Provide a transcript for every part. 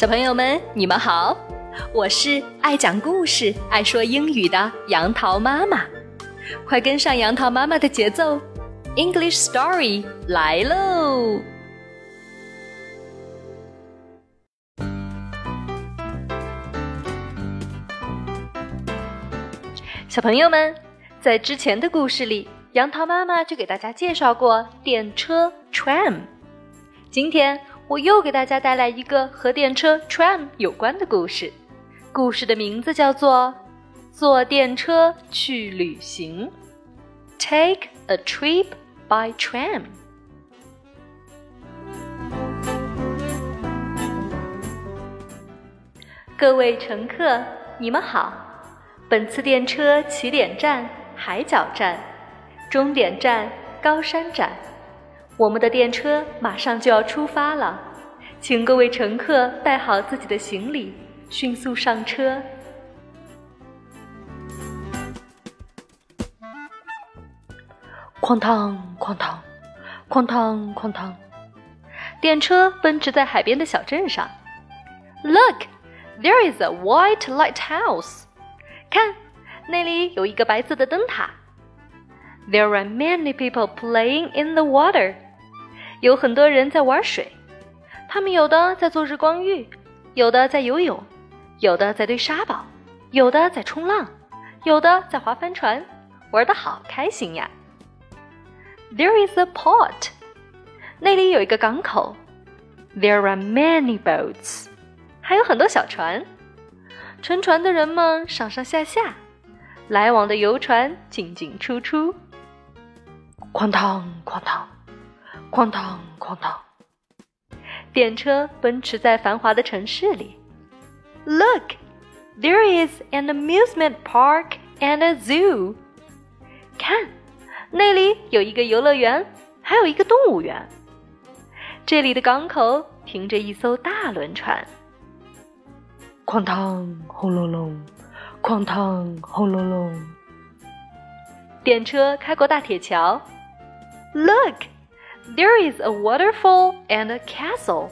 小朋友们，你们好，我是爱讲故事、爱说英语的杨桃妈妈，快跟上杨桃妈妈的节奏，English Story 来喽！小朋友们，在之前的故事里，杨桃妈妈就给大家介绍过电车 tram，今天。我又给大家带来一个和电车 tram 有关的故事，故事的名字叫做《坐电车去旅行》，Take a trip by tram。各位乘客，你们好，本次电车起点站海角站，终点站高山站。我们的电车马上就要出发了，请各位乘客带好自己的行李，迅速上车。哐当哐当，哐当哐当，电车奔驰在海边的小镇上。Look, there is a white lighthouse。看，那里有一个白色的灯塔。There are many people playing in the water。 有很多人在玩水，他们有的在做日光浴，有的在游泳，有的在堆沙堡，有的在冲浪，有的在划帆船，玩的好开心呀。There is a port，那里有一个港口。There are many boats，还有很多小船，乘船的人们上上下下，来往的游船进进出出。哐当哐当。哐当哐当，电车奔驰在繁华的城市里。Look, there is an amusement park and a zoo。看，那里有一个游乐园，还有一个动物园。这里的港口停着一艘大轮船。哐当轰隆隆，哐当轰隆隆。电车开过大铁桥。Look。There is a waterfall and a castle。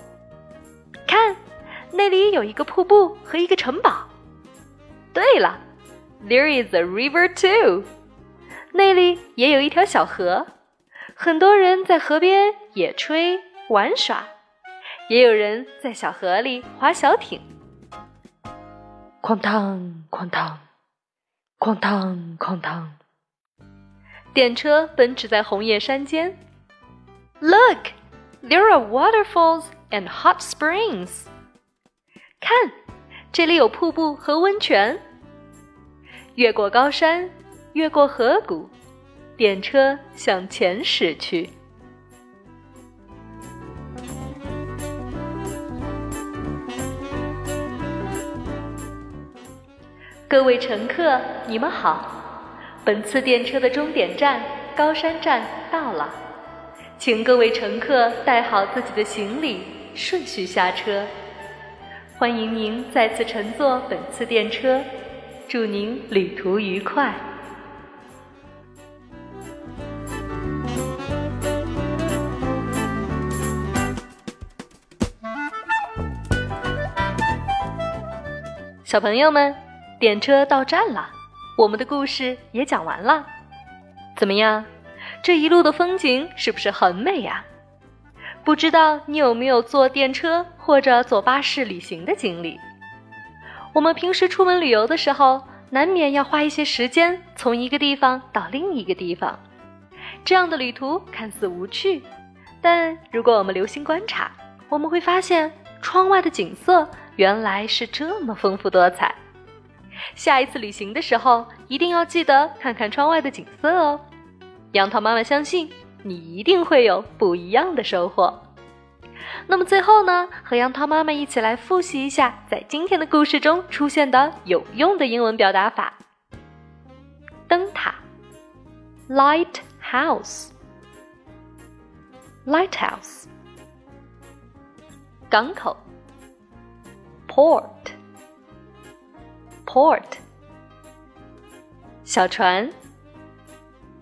看，那里有一个瀑布和一个城堡。对了，There is a river too。那里也有一条小河，很多人在河边野炊玩耍，也有人在小河里划小艇。哐当哐当，哐当哐当，电车奔驰在红叶山间。Look, there are waterfalls and hot springs. 看，这里有瀑布和温泉。越过高山，越过河谷，电车向前驶去。各位乘客，你们好！本次电车的终点站高山站到了。请各位乘客带好自己的行李，顺序下车。欢迎您再次乘坐本次电车，祝您旅途愉快。小朋友们，电车到站了，我们的故事也讲完了，怎么样？这一路的风景是不是很美呀？不知道你有没有坐电车或者坐巴士旅行的经历？我们平时出门旅游的时候，难免要花一些时间从一个地方到另一个地方。这样的旅途看似无趣，但如果我们留心观察，我们会发现窗外的景色原来是这么丰富多彩。下一次旅行的时候，一定要记得看看窗外的景色哦。杨桃妈妈相信你一定会有不一样的收获。那么最后呢，和杨桃妈妈一起来复习一下在今天的故事中出现的有用的英文表达法：灯塔。（lighthouse），lighthouse；港口。（port），port；小船。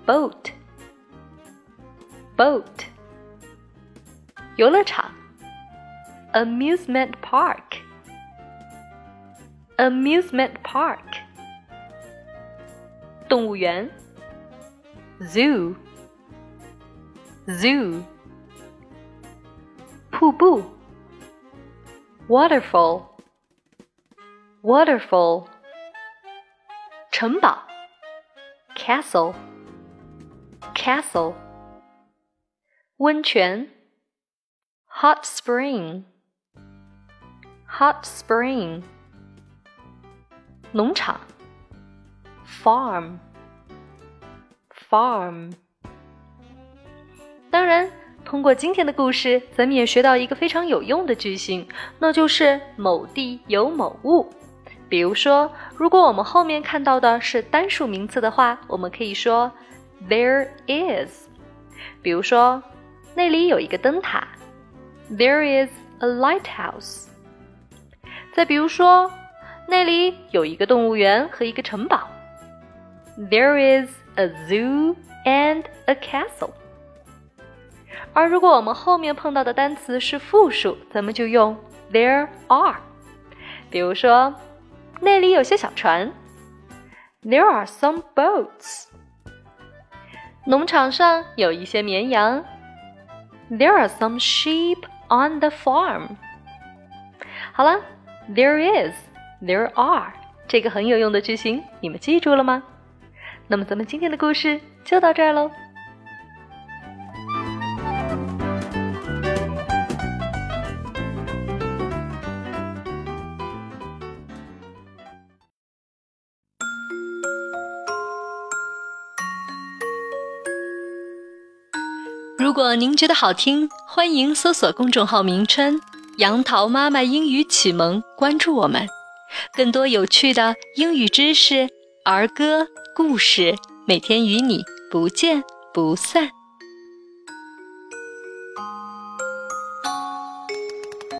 （boat）。boat 游乐场 amusement park amusement park，动物园，zoo。zoo 瀑布 waterfall waterfall 城堡 castle castle 温泉。Hot spring hot spring 农场。Farm farm 当然，通过今天的故事，咱们也学到一个非常有用的句型，那就是某地有某物。比如说，如果我们后面看到的是单数名词的话，我们可以说 there is。比如说，那里有一个灯塔，there is a lighthouse。再比如说，那里有一个动物园和一个城堡，there is a zoo and a castle。而如果我们后面碰到的单词是复数，咱们就用 there are。比如说，那里有些小船，there are some boats。农场上有一些绵羊，there are some sheep on the farm。好了，there is，there are，这个很有用的句型，你们记住了吗？那么咱们今天的故事就到这儿喽。如果您觉得好听，欢迎搜索公众号名称“杨桃妈妈英语启蒙”，关注我们，更多有趣的英语知识、儿歌、故事，每天与你不见不散。